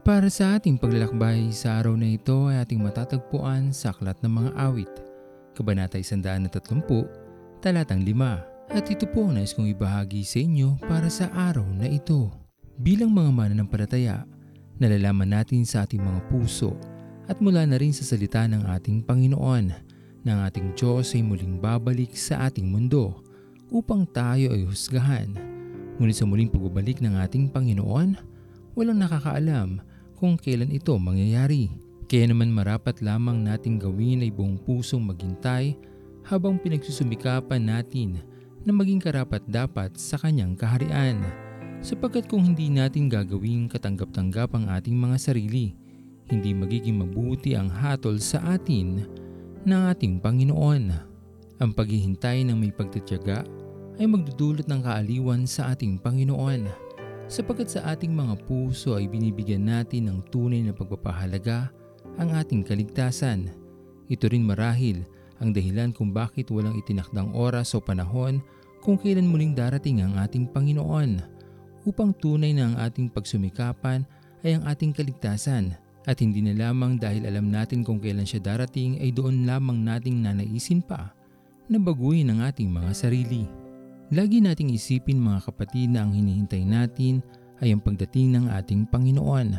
Para sa ating paglalakbay sa araw na ito ay ating matatagpuan sa Aklat ng Mga Awit, Kabanata 130, Talatang 5. At ito po nais kong ibahagi sa inyo para sa araw na ito. Bilang mga mananampalataya, nalalaman natin sa ating mga puso at mula na rin sa salita ng ating Panginoon na ang ating Diyos ay muling babalik sa ating mundo upang tayo ay husgahan. Ngunit sa muling pagbabalik ng ating Panginoon, walang nakakaalam kung kailan ito mangyayari. Kaya naman marapat lamang nating gawin ay buong pusong maghintay habang pinagsusumikapan natin na maging karapat dapat sa kanyang kaharian. Sapagkat kung hindi natin gagawing katanggap-tanggap ang ating mga sarili, hindi magiging mabuti ang hatol sa atin ng ating Panginoon. Ang paghihintay ng may pagtityaga ay magdudulot ng kaaliwan sa ating Panginoon sapagkat sa ating mga puso ay binibigyan natin ng tunay na pagpapahalaga ang ating kaligtasan. Ito rin marahil ang dahilan kung bakit walang itinakdang oras o panahon kung kailan muling darating ang ating Panginoon upang tunay na ang ating pagsumikapan ay ang ating kaligtasan at hindi na lamang dahil alam natin kung kailan siya darating ay doon lamang nating nanaisin pa na baguhin ang ating mga sarili. Lagi nating isipin mga kapatid na ang hinihintay natin ay ang pagdating ng ating Panginoon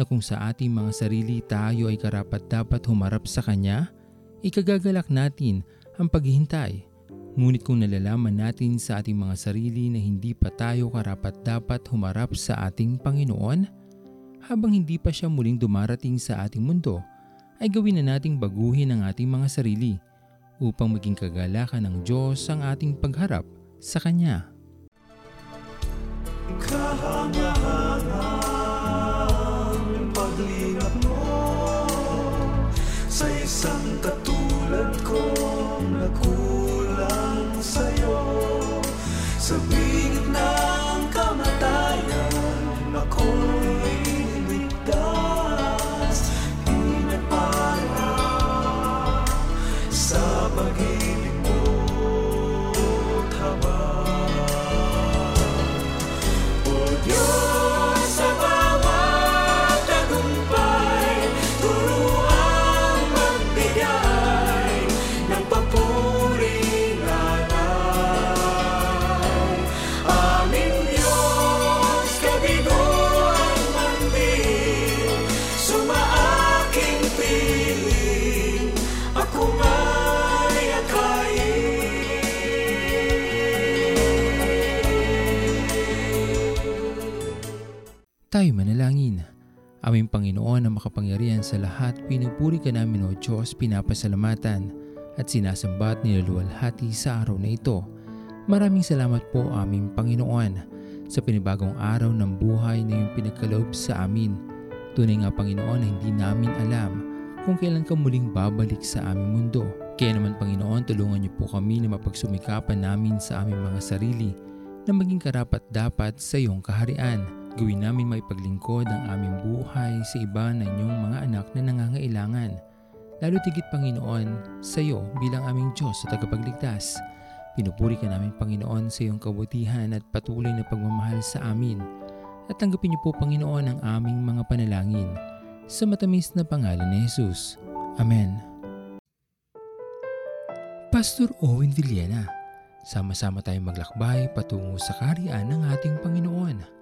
na kung sa ating mga sarili tayo ay karapat dapat humarap sa Kanya, ikagagalak natin ang paghihintay. Ngunit kung nalalaman natin sa ating mga sarili na hindi pa tayo karapat dapat humarap sa ating Panginoon, habang hindi pa siya muling dumarating sa ating mundo, ay gawin na nating baguhin ang ating mga sarili upang maging kagalakan ng Diyos ang ating pagharap sa Kanya. Kahangahangang paglingap mo Sa isang katulad kong Tayo manalangin. Aming Panginoon na makapangyarihan sa lahat, pinupuri ka namin o Diyos, pinapasalamatan at sinasambat nilaluwalhati sa araw na ito. Maraming salamat po aming Panginoon sa pinibagong araw ng buhay na iyong pinagkaloob sa amin. Tunay nga Panginoon na hindi namin alam kung kailan ka muling babalik sa aming mundo. Kaya naman Panginoon, tulungan niyo po kami na mapagsumikapan namin sa aming mga sarili na maging karapat dapat sa iyong kaharian. Gawin namin may paglingkod ang aming buhay sa iba na inyong mga anak na nangangailangan. Lalo tigit Panginoon sa iyo bilang aming Diyos sa tagapagligtas. Pinupuri ka namin Panginoon sa iyong kabutihan at patuloy na pagmamahal sa amin. At tanggapin niyo po Panginoon ang aming mga panalangin. Sa matamis na pangalan ni Jesus. Amen. Pastor Owen Villena, sama-sama tayong maglakbay patungo sa kariyan ng ating Panginoon